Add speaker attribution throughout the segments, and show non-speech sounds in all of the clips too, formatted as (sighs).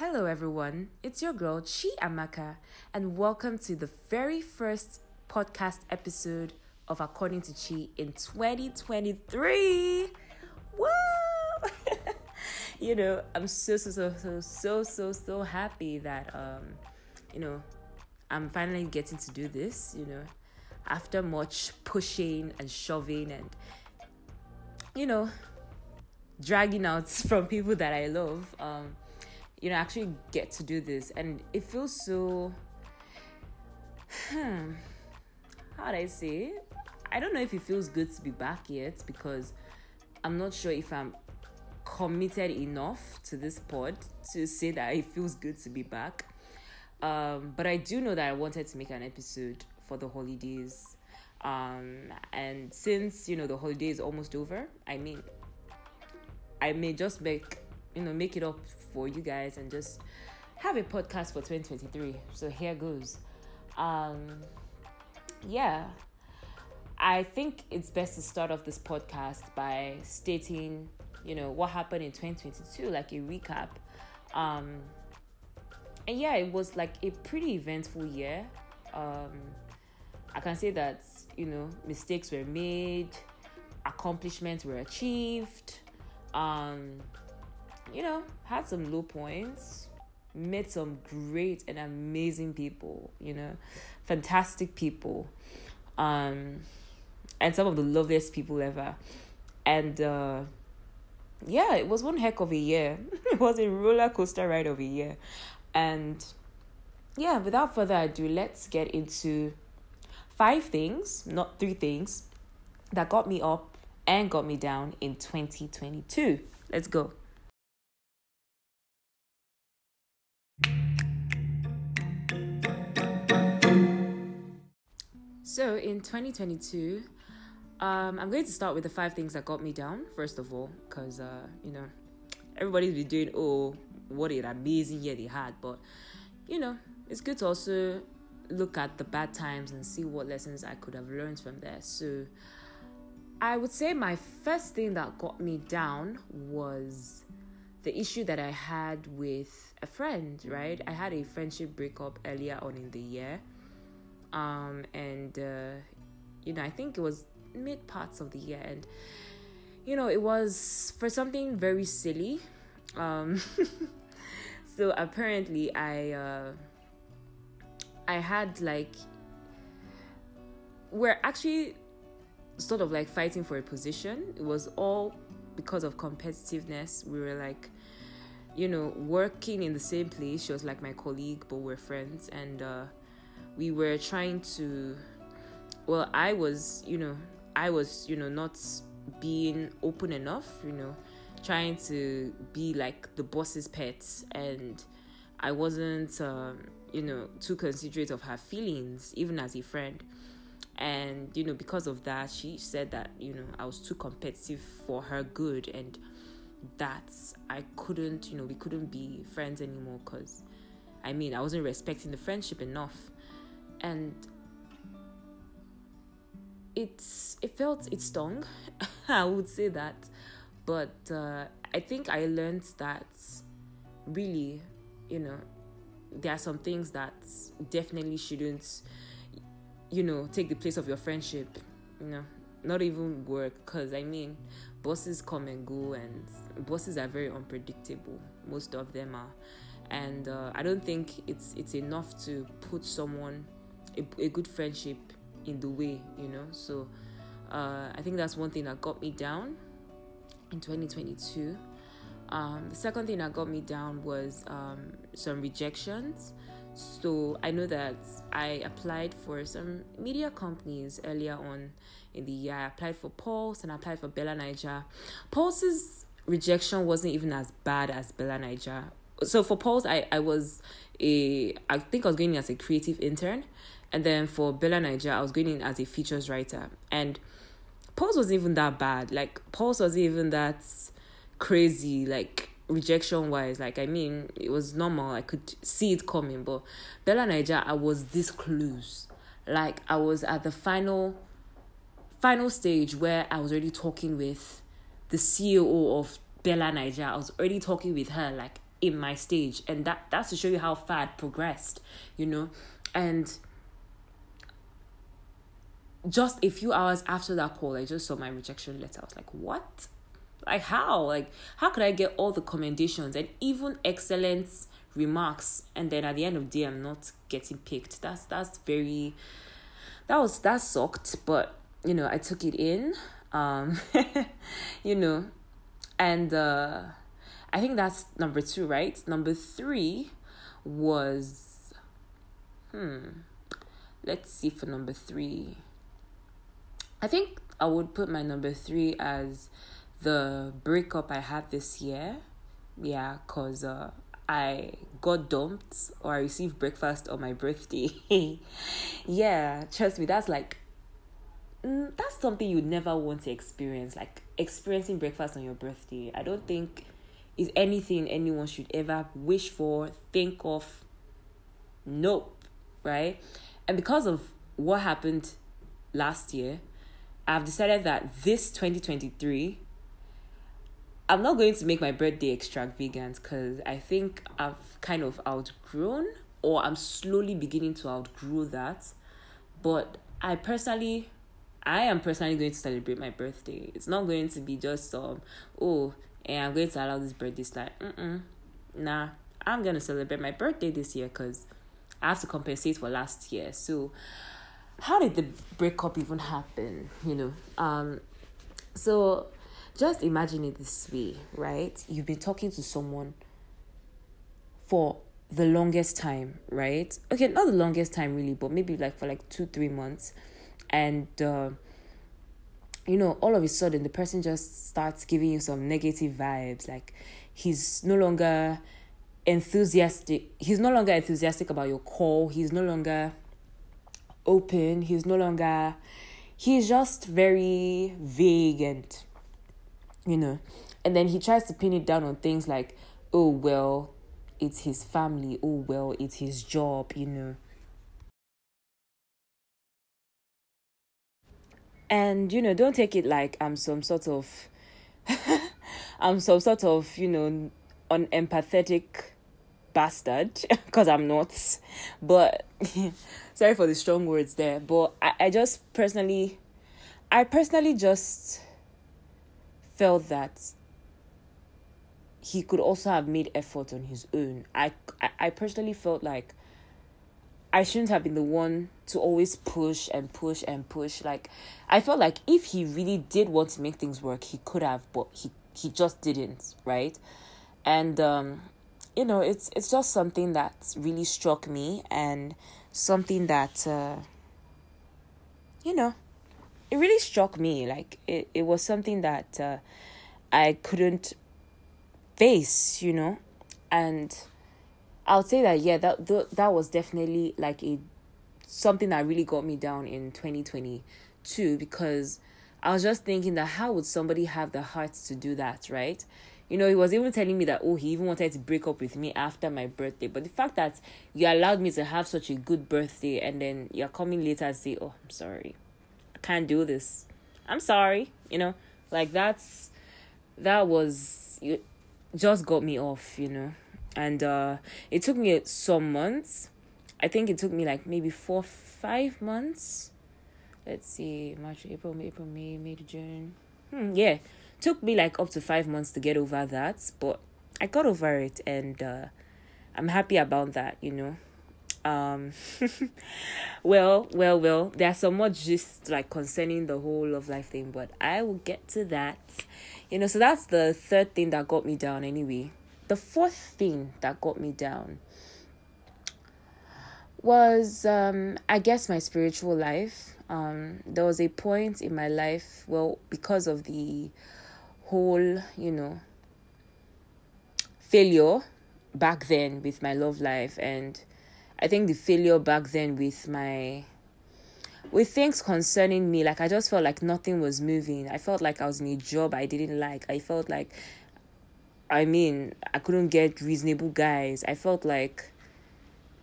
Speaker 1: Hello, everyone. It's your girl, Chi Amaka, and welcome to the very first podcast episode of According to Chi in 2023. Woo! (laughs) you know, I'm so, so, so, so, so, so, so happy that, um, you know, I'm finally getting to do this, you know, after much pushing and shoving and, you know, dragging out (laughs) from people that I love. Um, you know, actually get to do this. And it feels so. Hmm, how do I say? I don't know if it feels good to be back yet because I'm not sure if I'm committed enough to this pod to say that it feels good to be back. Um, but I do know that I wanted to make an episode for the holidays. Um, and since you know the holiday is almost over, I mean, I may just make you know make it up for you guys and just have a podcast for 2023. So here goes. Um, yeah, I think it's best to start off this podcast by stating, you know, what happened in 2022, like a recap. Um, and yeah, it was like a pretty eventful year. Um, I can say that, you know, mistakes were made, accomplishments were achieved. Um, you know, had some low points, met some great and amazing people, you know, fantastic people, um, and some of the loveliest people ever. And uh, yeah, it was one heck of a year. (laughs) it was a roller coaster ride of a year. And yeah, without further ado, let's get into five things, not three things, that got me up and got me down in 2022. Let's go. So in 2022, um, I'm going to start with the five things that got me down, first of all, because, uh, you know, everybody's been doing, oh, what an amazing year they had. But, you know, it's good to also look at the bad times and see what lessons I could have learned from there. So, I would say my first thing that got me down was the issue that I had with a friend, right? I had a friendship breakup earlier on in the year um, and uh, you know I think it was mid parts of the year, and you know it was for something very silly. Um, (laughs) so apparently I uh, I had like we're actually sort of like fighting for a position. It was all because of competitiveness. We were like, you know, working in the same place. She was like my colleague, but we're friends, and uh, we were trying to well i was you know i was you know not being open enough you know trying to be like the boss's pet. And i wasn't um, you know too considerate of her feelings even as a friend. And you know because of that she said that you know i was too competitive for her good and that i couldn't you know we couldn't be friends anymore because i mean i wasn't respecting the friendship enough and it's it felt it stung (laughs) i would say that. But uh, i think i learned that really you know there are some things that definitely shouldn't you know take the place of your friendship you know not even work. Because i mean bosses come and go and bosses are very unpredictable most of them are. And uh, i don't think it's it's enough to put someone a, good friendship in the way, you know. So uh, I think that's one thing that got me down in 2022. Um, the second thing that got me down was um, some rejections. So I know that I applied for some media companies earlier on in the year. I applied for Pulse and I applied for Bella Naija. Pulse's rejection wasn't even as bad as Bella Naija. So for Pulse, I, I was a I think I was going as a creative intern. And then for Bella Naija, I was going in as a features writer. And Pulse wasn't even that bad. Like Pulse wasn't even that crazy, like rejection wise. Like I mean, it was normal. I could see it coming. But Bella Naija, I was this close. Like I was at the final final stage where I was already talking with the CEO of Bella Naija. I was already talking with her. Like in my stage and that that's to show you how far I'd progressed you know and just a few hours after that call i just saw my rejection letter i was like what like how like how could i get all the commendations and even excellent remarks and then at the end of the day i'm not getting picked that's that's very that was that sucked but you know i took it in um (laughs) you know and uh I think that's number two, right? Number three was, hmm, let's see for number three. I think I would put my number three as the breakup I had this year. Yeah, because uh, I got dumped or I received breakfast on my birthday. (laughs) yeah, trust me, that's like, mm, that's something you never want to experience. Like experiencing breakfast on your birthday. I don't think is anything anyone should ever wish for, think of. Nope, right? And because of what happened last year, I've decided that this 2023, I'm not going to make my birthday extravagant because I think I've kind of outgrown or I'm slowly beginning to outgrow that. But I personally I am personally going to celebrate my birthday. It's not going to be just um oh and I'm going to allow this birthday like, mm nah, I'm gonna celebrate my birthday this year because I have to compensate for last year. So, how did the breakup even happen? You know, um, so just imagine it this way, right? You've been talking to someone for the longest time, right? Okay, not the longest time really, but maybe like for like two, three months, and. Uh, you know, all of a sudden the person just starts giving you some negative vibes. Like he's no longer enthusiastic. He's no longer enthusiastic about your call. He's no longer open. He's no longer. He's just very vague and, you know, and then he tries to pin it down on things like, oh, well, it's his family. Oh, well, it's his job, you know and you know don't take it like i'm some sort of (laughs) i'm some sort of you know unempathetic bastard (laughs) because i'm not but (laughs) sorry for the strong words there but I, I just personally i personally just felt that he could also have made effort on his own i i, I personally felt like I shouldn't have been the one to always push and push and push. Like I felt like if he really did want to make things work, he could have, but he he just didn't, right? And um, you know, it's it's just something that really struck me and something that uh, you know, it really struck me. Like it, it was something that uh, I couldn't face, you know, and I'll say that yeah, that that was definitely like a something that really got me down in 2022 because I was just thinking that how would somebody have the heart to do that, right? You know, he was even telling me that oh, he even wanted to break up with me after my birthday. But the fact that you allowed me to have such a good birthday and then you're coming later and say, "Oh, I'm sorry. I can't do this. I'm sorry." You know, like that's that was you just got me off, you know and uh, it took me some months. I think it took me like maybe four, five months. Let's see, March, April, May, April, May, May to June. Hmm, yeah, took me like up to five months to get over that, but I got over it, and uh, I'm happy about that. You know. Um, (laughs) well, well, well. There's so much just like concerning the whole of life thing, but I will get to that. You know, so that's the third thing that got me down anyway the fourth thing that got me down was um i guess my spiritual life um there was a point in my life well because of the whole you know failure back then with my love life. And i think the failure back then with my with things concerning me like i just felt like nothing was moving. I felt like i was in a job i didn't like. I felt like I mean, I couldn't get reasonable guys. I felt like,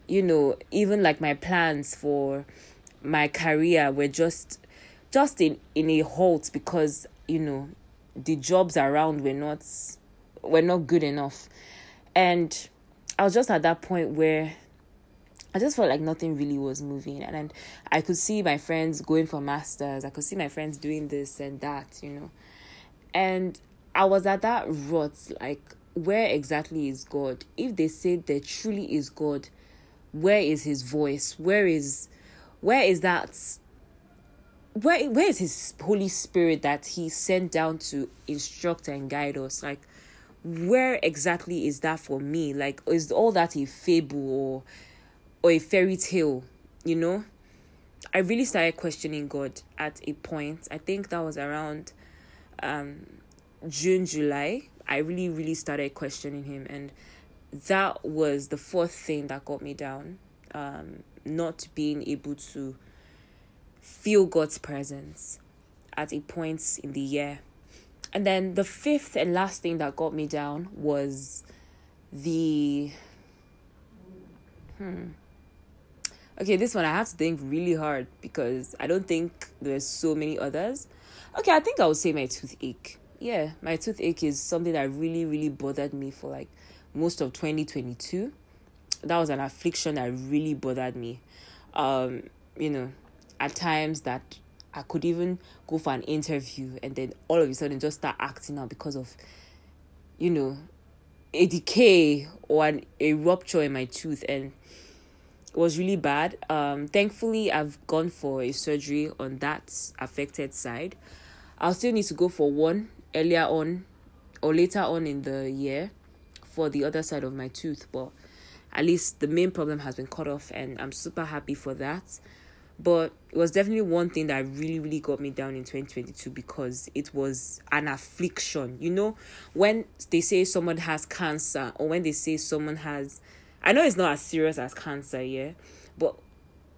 Speaker 1: you know, even like my plans for my career were just just in in a halt because you know the jobs around were not were not good enough And I was just at that point where I just felt like nothing really was moving. And, and I could see my friends going for masters. I could see my friends doing this and that, you know. And I was at that rut, like, where exactly is God? If they say there truly is God, where is his voice? Where is where is that where where is his Holy Spirit that he sent down to instruct and guide us? Like where exactly is that for me? Like is all that a fable or or a fairy tale, you know? I really started questioning God at a point. I think that was around um June, July. I really, really started questioning him and that was the fourth thing that got me down. Um, not being able to feel God's presence at a point in the year. And then the fifth and last thing that got me down was the hmm. Okay, this one I have to think really hard because I don't think there's so many others. Okay, I think I would say my toothache. Yeah, my toothache is something that really, really bothered me for like most of 2022. That was an affliction that really bothered me. Um, you know, at times that I could even go for an interview and then all of a sudden just start acting out because of, you know, a decay or an, a rupture in my tooth and it was really bad. Um, thankfully, I've gone for a surgery on that affected side. I'll still need to go for one earlier on or later on in the year for the other side of my tooth, but at least the main problem has been cut off, and I'm super happy for that. But it was definitely one thing that really, really got me down in 2022 because it was an affliction. You know, when they say someone has cancer, or when they say someone has, I know it's not as serious as cancer, yeah, but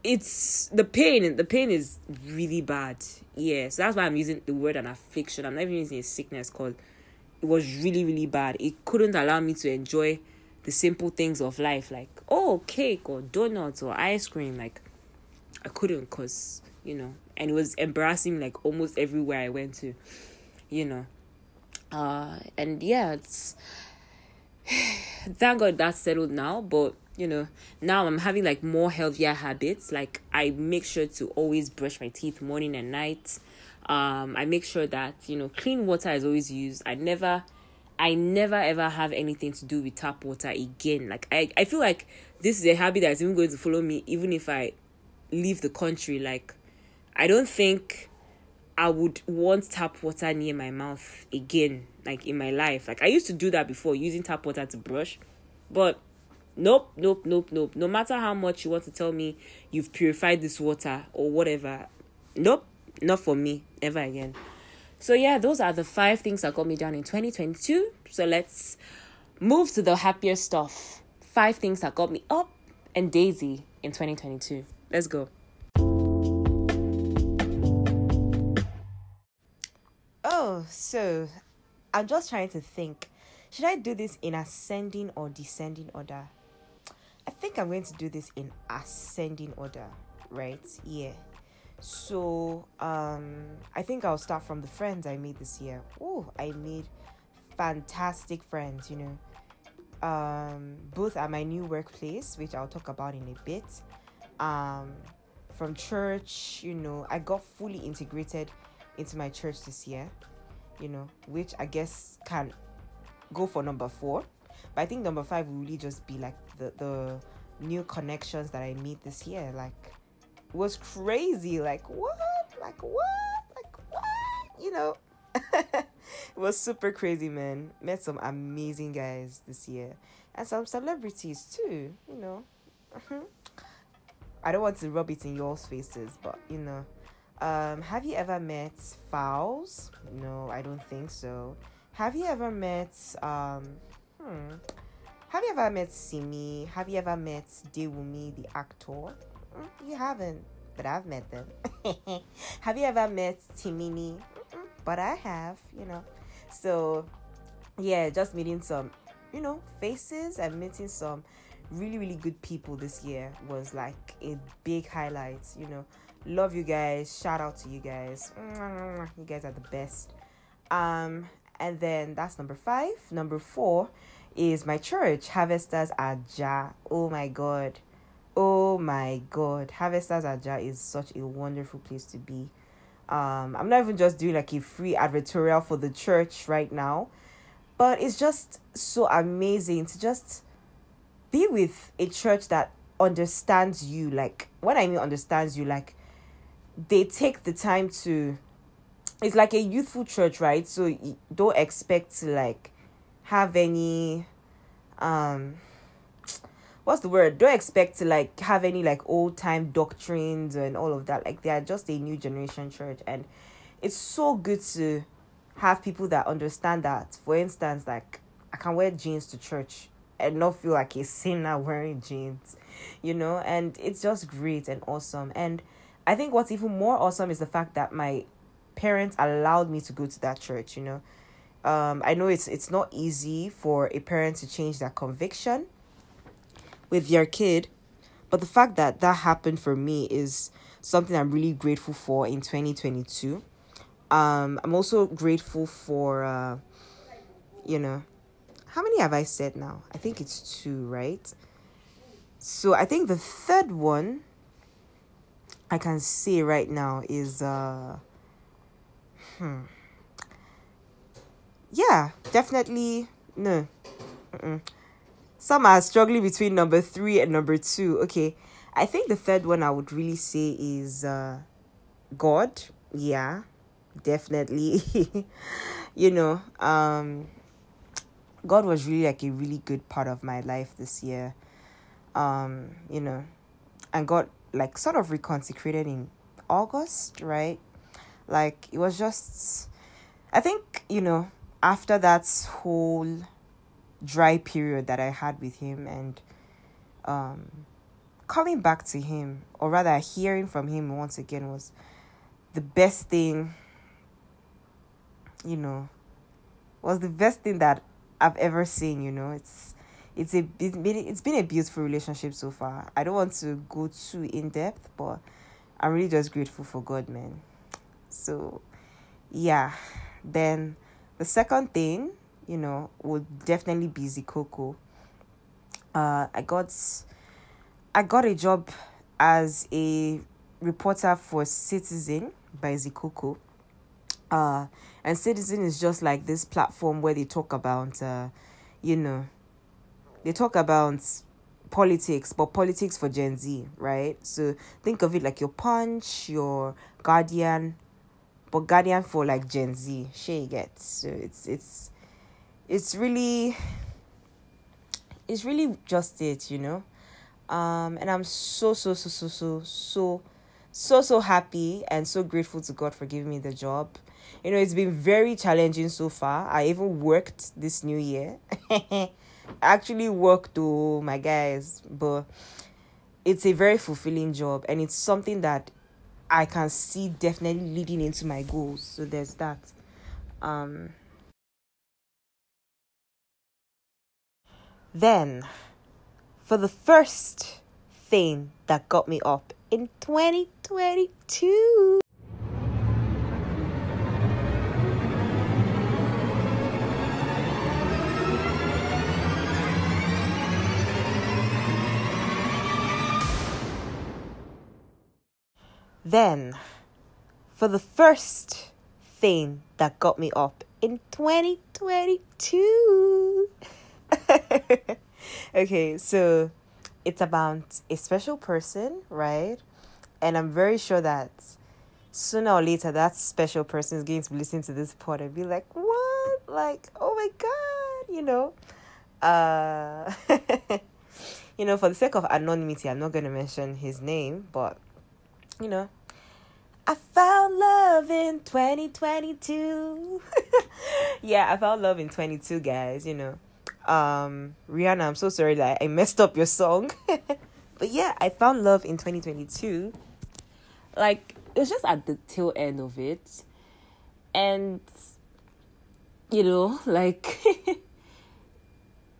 Speaker 1: it's the pain the pain is really bad. Yeah so that's why i'm using the word an affliction. I'm not even using a sickness called it was really really bad. It couldn't allow me to enjoy the simple things of life like oh cake or donuts or ice cream like i couldn't because you know and it was embarrassing like almost everywhere i went to you know. Uh and yeah it's (sighs) thank god that's settled now but you know now i'm having like more healthier habits. Like i make sure to always brush my teeth morning and night. Um i make sure that you know clean water is always used. I never i never ever have anything to do with tap water again. Like i i feel like this is a habit that's even going to follow me even if i leave the country like i don't think i would want tap water near my mouth again like in my life like i used to do that before using tap water to brush but nope, nope, nope, nope. No matter how much you want to tell me you've purified this water or whatever, nope, not for me ever again. So, yeah, those are the five things that got me down in 2022. So, let's move to the happier stuff. Five things that got me up and daisy in 2022. Let's go.
Speaker 2: Oh, so I'm just trying to think. Should I do this in ascending or descending order? I think I'm going to do this in ascending order, right? Yeah. So, um, I think I'll start from the friends I made this year. Oh, I made fantastic friends, you know. Um, both at my new workplace, which I'll talk about in a bit. Um, from church, you know, I got fully integrated into my church this year, you know, which I guess can go for number four but I think number five will really just be like the the new connections that I meet this year. Like was crazy. Like what? Like what? Like what? You know. (laughs) it was super crazy, man. Met some amazing guys this year. And some celebrities too, you know. (laughs) I don't want to rub it in y'all's faces, but you know. Um, have you ever met Falz? No, I don't think so. Have you ever met um Hmm. Have you ever met Simi? Have you ever met Dewumi, the actor? Mm, you haven't, but I've met them. (laughs) have you ever met Timini? But I have, you know. So, yeah, just meeting some, you know, faces and meeting some really, really good people this year was like a big highlight, you know. Love you guys. Shout out to you guys. You guys are the best. Um, and then that's number five. Number four is my church, Harvesters Aja. Oh my god. Oh my god. Harvesters Aja is such a wonderful place to be. Um, I'm not even just doing like a free advertorial for the church right now, but it's just so amazing to just be with a church that understands you. Like, when I mean understands you, like, they take the time to. It's like a youthful church, right? So don't expect to like have any um what's the word don't expect to like have any like old time doctrines and all of that like they are just a new generation church and it's so good to have people that understand that for instance like i can wear jeans to church and not feel like a sinner wearing jeans you know? And it's just great and awesome. And i think what's even more awesome is the fact that my parents allowed me to go to that church you know? Um i know it's it's not easy for a parent to change their conviction with your kid but the fact that that happened for me is something i'm really grateful for in 2022 um i'm also grateful for uh you know how many have i said now? I think it's two right? So i think the third one i can say right now is uh hmm. Yeah definitely no. Mm-mm. some are struggling between number three and number two. Okay i think the third one i would really say is uh god. Yeah definitely. (laughs) You know um god was really like a really good part of my life this year. Um you know and got like sort of reconsecrated in august right? Like it was just i think you know after that whole dry period that I had with him and um coming back to him or rather hearing from him once again was the best thing you know was the best thing that I've ever seen you know it's it's a it's been, it's been a beautiful relationship so far I don't want to go too in depth but I'm really just grateful for God man so yeah then the second thing, you know, would definitely be Zikoko. Uh, I got, I got a job as a reporter for Citizen by Zikoko. Uh, and Citizen is just like this platform where they talk about, uh, you know, they talk about politics, but politics for Gen Z, right? So think of it like your Punch, your Guardian, but Guardian for like Gen Z. She gets so it's it's it's really it's really just it, you know. Um, and I'm so so so so so so so so happy and so grateful to God for giving me the job. You know, it's been very challenging so far. I even worked this new year. (laughs) actually worked to my guys, but it's a very fulfilling job and it's something that I can see definitely leading into my goals. So there's that. Um then for the first thing that got me up in 2022 Then, for the first thing that got me up in 2022. (laughs) okay, so it's about a special person, right? And I'm very sure that sooner or later that special person is going to listen to this pod and be like, what? Like, oh my God, you know? Uh, (laughs) you know, for the sake of anonymity, I'm not going to mention his name, but, you know, I found love in 2022. (laughs) yeah, I found love in 22, guys, you know. Um, Rihanna, I'm so sorry that I messed up your song. (laughs) but yeah, I found love in 2022. Like, it was just at the tail end of it. And, you know, (laughs) like,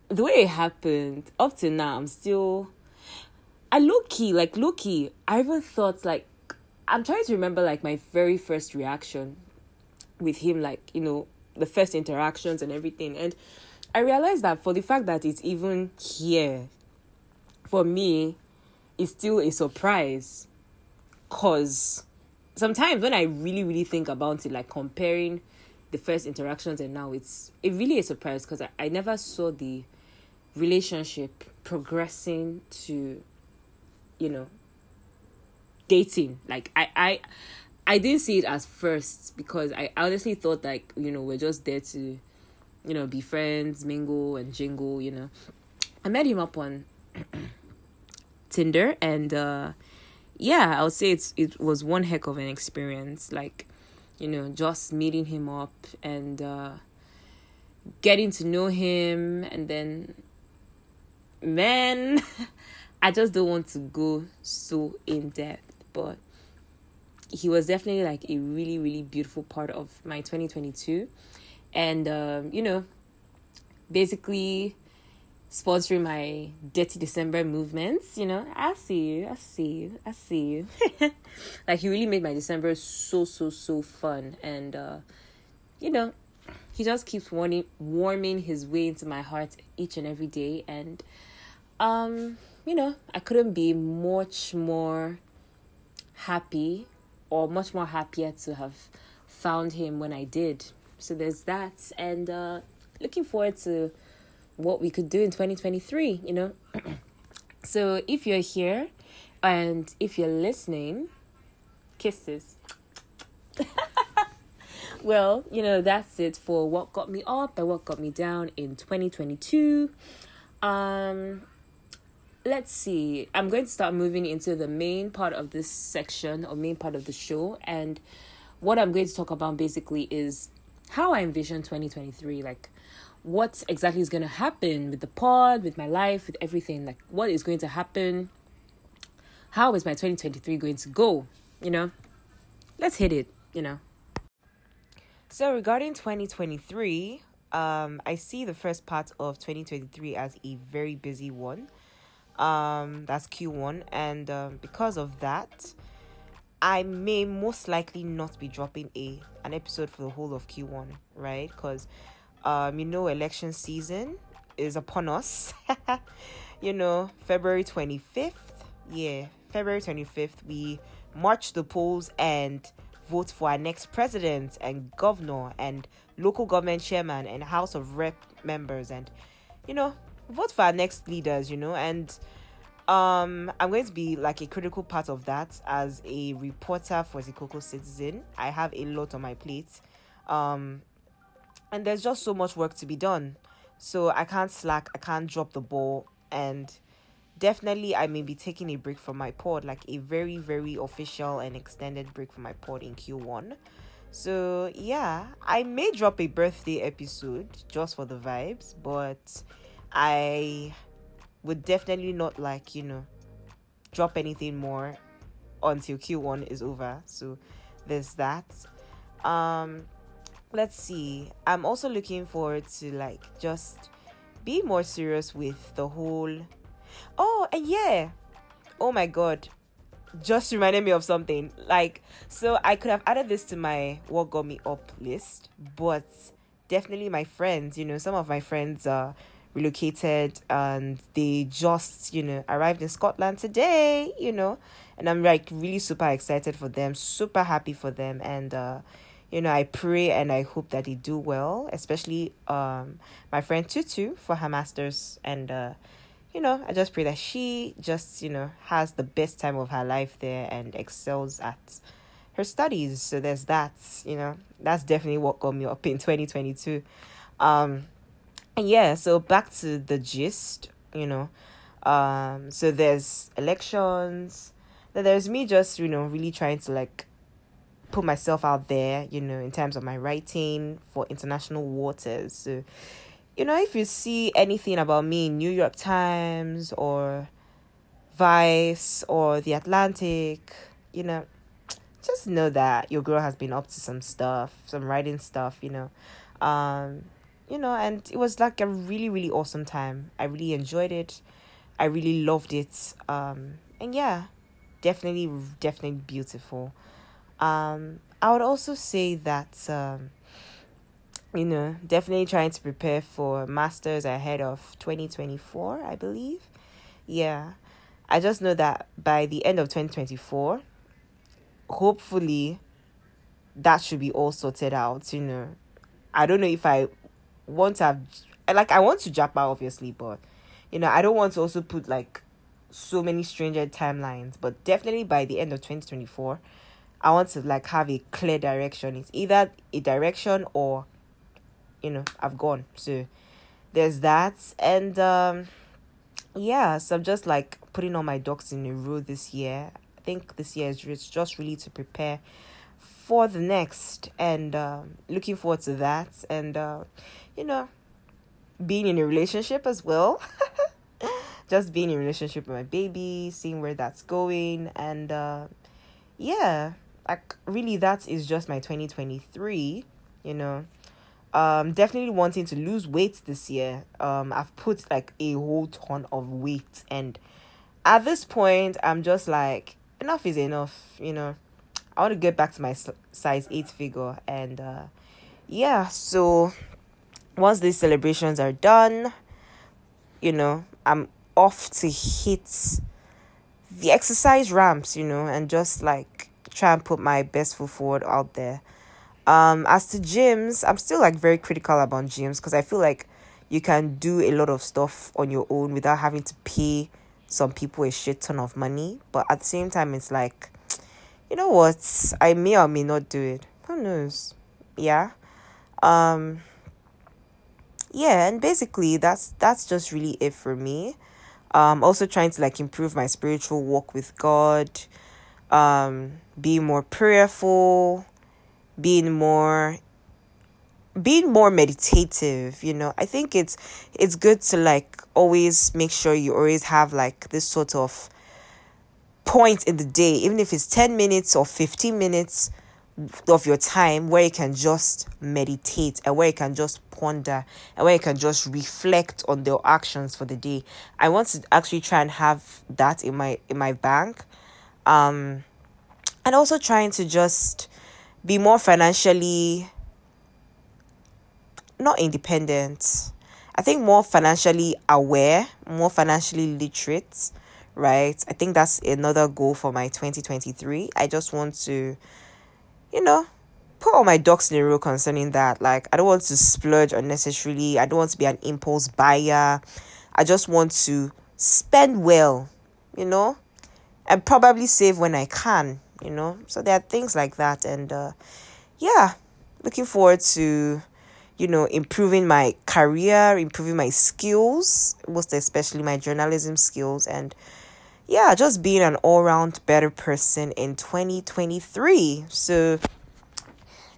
Speaker 2: the way it happened, up to now, I'm still. I low key, like, low key, I even thought, like, I'm trying to remember like my very first reaction with him, like, you know, the first interactions and everything. And
Speaker 1: I realized that for the fact that it's even here, for me, it's still a surprise. Cause sometimes when I really, really think about it, like comparing the first interactions and now, it's it really a surprise because I, I never saw the relationship progressing to, you know, dating. Like I I I didn't see it as first because I honestly thought like, you know, we're just there to, you know, be friends, mingle and jingle, you know. I met him up on (clears throat) Tinder and uh yeah, I would say it's it was one heck of an experience. Like, you know, just meeting him up and uh getting to know him and then man (laughs) I just don't want to go so in depth, but he was definitely like a really really beautiful part of my 2022 and um, you know basically sponsoring my dirty december movements you know i see you i see you i see you. (laughs) Like he really made my december so so so fun. And uh you know he just keeps warming warming his way into my heart each and every day. And um you know i couldn't be much more happy or much more happier to have found him when I did. So there's that, and uh, looking forward to what we could do in 2023, you know. (clears throat) so if you're here and if you're listening, kisses. (laughs) well, you know, that's it for what got me up and what got me down in 2022. Um let's see. I'm going to start moving into the main part of this section or main part of the show. And what I'm going to talk about basically is how I envision 2023. Like, what exactly is going to happen with the pod, with my life, with everything. Like, what is going to happen? How is my 2023 going to go? You know, let's hit it, you know.
Speaker 2: So, regarding 2023, um, I see the first part of 2023 as a very busy one um, that's Q1, and um, because of that, I may most likely not be dropping a an episode for the whole of Q1, right? Because um, you know, election season is upon us. (laughs) you know, February 25th. Yeah, February 25th, we march the polls and vote for our next president and governor and local government chairman and House of Rep members and you know vote for our next leaders, you know, and um I'm going to be like a critical part of that as a reporter for Zikoko Citizen. I have a lot on my plate. Um and there's just so much work to be done. So I can't slack, I can't drop the ball and definitely I may be taking a break from my pod, like a very, very official and extended break from my pod in Q1. So yeah, I may drop a birthday episode just for the vibes, but I would definitely not like, you know, drop anything more until Q1 is over. So there's that. Um let's see. I'm also looking forward to like just be more serious with the whole Oh, and yeah. Oh my god. Just reminded me of something. Like so I could have added this to my what got me up list, but definitely my friends, you know, some of my friends uh relocated and they just you know arrived in scotland today you know. And i'm like really super excited for them super happy for them. And uh you know i pray and i hope that they do well especially um my friend tutu for her masters. And uh you know i just pray that she just you know has the best time of her life there and excels at her studies. So there's that you know. That's definitely what got me up in 2022 um yeah so back to the gist you know. Um so there's elections. Then there's me just you know really trying to like put myself out there you know in terms of my writing for international waters. So you know if you see anything about me in new york times or vice or the atlantic you know just know that your girl has been up to some stuff some writing stuff you know. Um you know, and it was like a really, really awesome time. I really enjoyed it. I really loved it. Um, and yeah, definitely, definitely beautiful. Um, I would also say that um, you know, definitely trying to prepare for masters ahead of 2024, I believe. Yeah. I just know that by the end of 2024, hopefully that should be all sorted out, you know. I don't know if I want to have like I want to out obviously, but you know, I don't want to also put like so many stranger timelines, but definitely by the end of 2024, I want to like have a clear direction. It's either a direction or you know, I've gone. So there's that. And um yeah, so I'm just like putting all my ducks in a row this year. I think this year is just really to prepare for the next and uh, looking forward to that and uh, you know being in a relationship as well. (laughs) Just being in a relationship with my baby seeing where that's going and uh, yeah like really that is just my 2023 you know. Um definitely wanting to lose weight this year. Um i've put like a whole ton of weight and at this point i'm just like enough is enough you know I want to get back to my size 8 figure and uh yeah, so once these celebrations are done, you know, I'm off to hit the exercise ramps, you know, and just like try and put my best foot forward out there. Um, as to gyms, I'm still like very critical about gyms because I feel like you can do a lot of stuff on your own without having to pay some people a shit ton of money. But at the same time, it's like you know what? I may or may not do it. Who knows? Yeah. Um yeah, and basically that's that's just really it for me. Um also trying to like improve my spiritual walk with God. Um being more prayerful, being more being more meditative you know i think it's it's good to like always make sure you always have like this sort of point in the day, even if it's 10 minutes or 15 minutes of your time where you can just meditate and where you can just ponder and where you can just reflect on their actions for the day. I want to actually try and have that in my in my bank. Um and also trying to just be more financially not independent. I think more financially aware, more financially literate right? I think that's another goal for my 2023. I just want to, you know, put all my ducks in a row concerning that. Like, I don't want to splurge unnecessarily. I don't want to be an impulse buyer. I just want to spend well, you know, and probably save when I can, you know. So there are things like that. And uh, yeah, looking forward to you know, improving my career, improving my skills, most especially my journalism skills, and yeah, just being an all round better person in 2023. So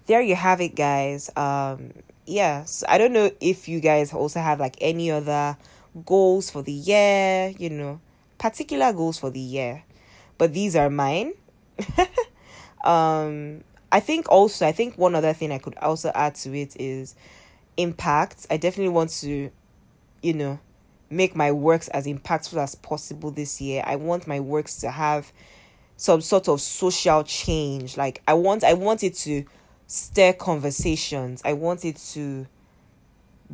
Speaker 2: there you have it, guys. Um, yes, I don't know if you guys also have like any other goals for the year, you know, particular goals for the year, but these are mine. (laughs) um, I think also, I think one other thing I could also add to it is impact. I definitely want to, you know, make my works as impactful as possible this year. I want my works to have some sort of social change. Like I want I want it to stir conversations. I want it to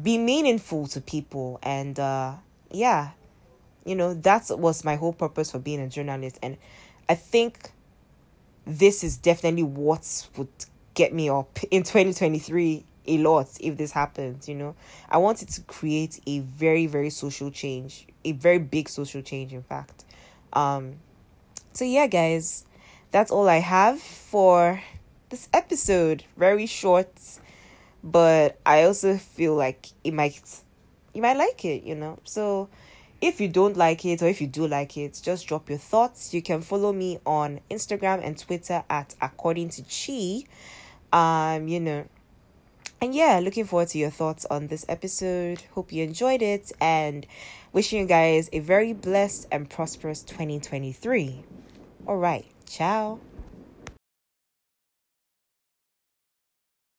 Speaker 2: be meaningful to people and uh yeah. You know, that was my whole purpose for being a journalist and I think this is definitely what would get me up in 2023 a lot if this happens, you know. I wanted to create a very, very social change, a very big social change, in fact. Um, so, yeah, guys, that's all I have for this episode. Very short, but I also feel like it might, you might like it, you know. So, if you don't like it or if you do like it, just drop your thoughts. You can follow me on Instagram and Twitter at according to Chi. Um, you know, and yeah, looking forward to your thoughts on this episode. Hope you enjoyed it and wishing you guys a very blessed and prosperous 2023. All right, ciao.